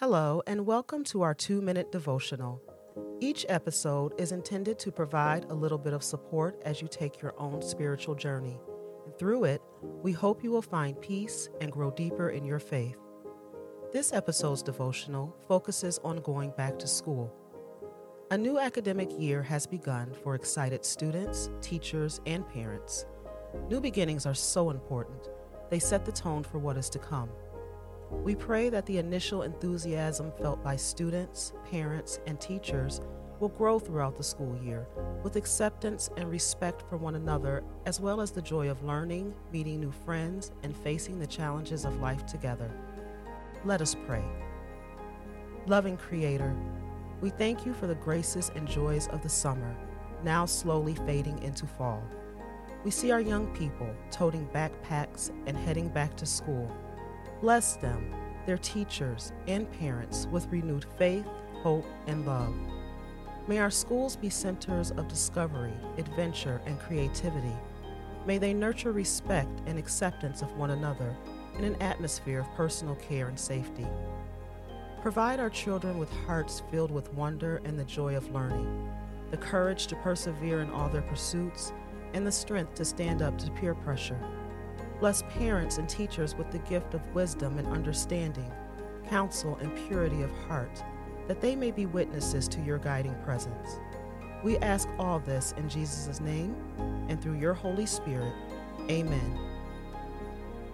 Hello, and welcome to our two minute devotional. Each episode is intended to provide a little bit of support as you take your own spiritual journey. And through it, we hope you will find peace and grow deeper in your faith. This episode's devotional focuses on going back to school. A new academic year has begun for excited students, teachers, and parents. New beginnings are so important, they set the tone for what is to come. We pray that the initial enthusiasm felt by students, parents, and teachers will grow throughout the school year with acceptance and respect for one another, as well as the joy of learning, meeting new friends, and facing the challenges of life together. Let us pray. Loving Creator, we thank you for the graces and joys of the summer, now slowly fading into fall. We see our young people toting backpacks and heading back to school Bless them, their teachers, and parents with renewed faith, hope, and love. May our schools be centers of discovery, adventure, and creativity. May they nurture respect and acceptance of one another in an atmosphere of personal care and safety. Provide our children with hearts filled with wonder and the joy of learning, the courage to persevere in all their pursuits, and the strength to stand up to peer pressure. Bless parents and teachers with the gift of wisdom and understanding, counsel and purity of heart, that they may be witnesses to your guiding presence. We ask all this in Jesus' name and through your Holy Spirit. Amen.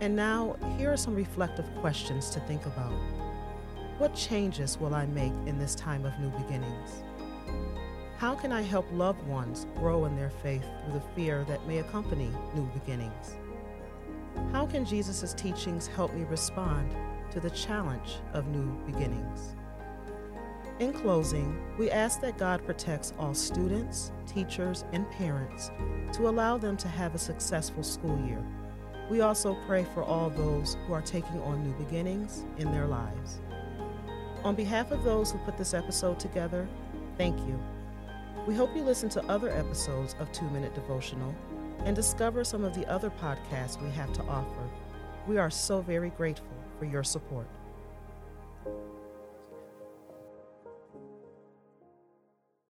And now, here are some reflective questions to think about. What changes will I make in this time of new beginnings? How can I help loved ones grow in their faith through the fear that may accompany new beginnings? How can Jesus' teachings help me respond to the challenge of new beginnings? In closing, we ask that God protects all students, teachers, and parents to allow them to have a successful school year. We also pray for all those who are taking on new beginnings in their lives. On behalf of those who put this episode together, thank you. We hope you listen to other episodes of Two Minute Devotional and discover some of the other podcasts we have to offer. We are so very grateful for your support.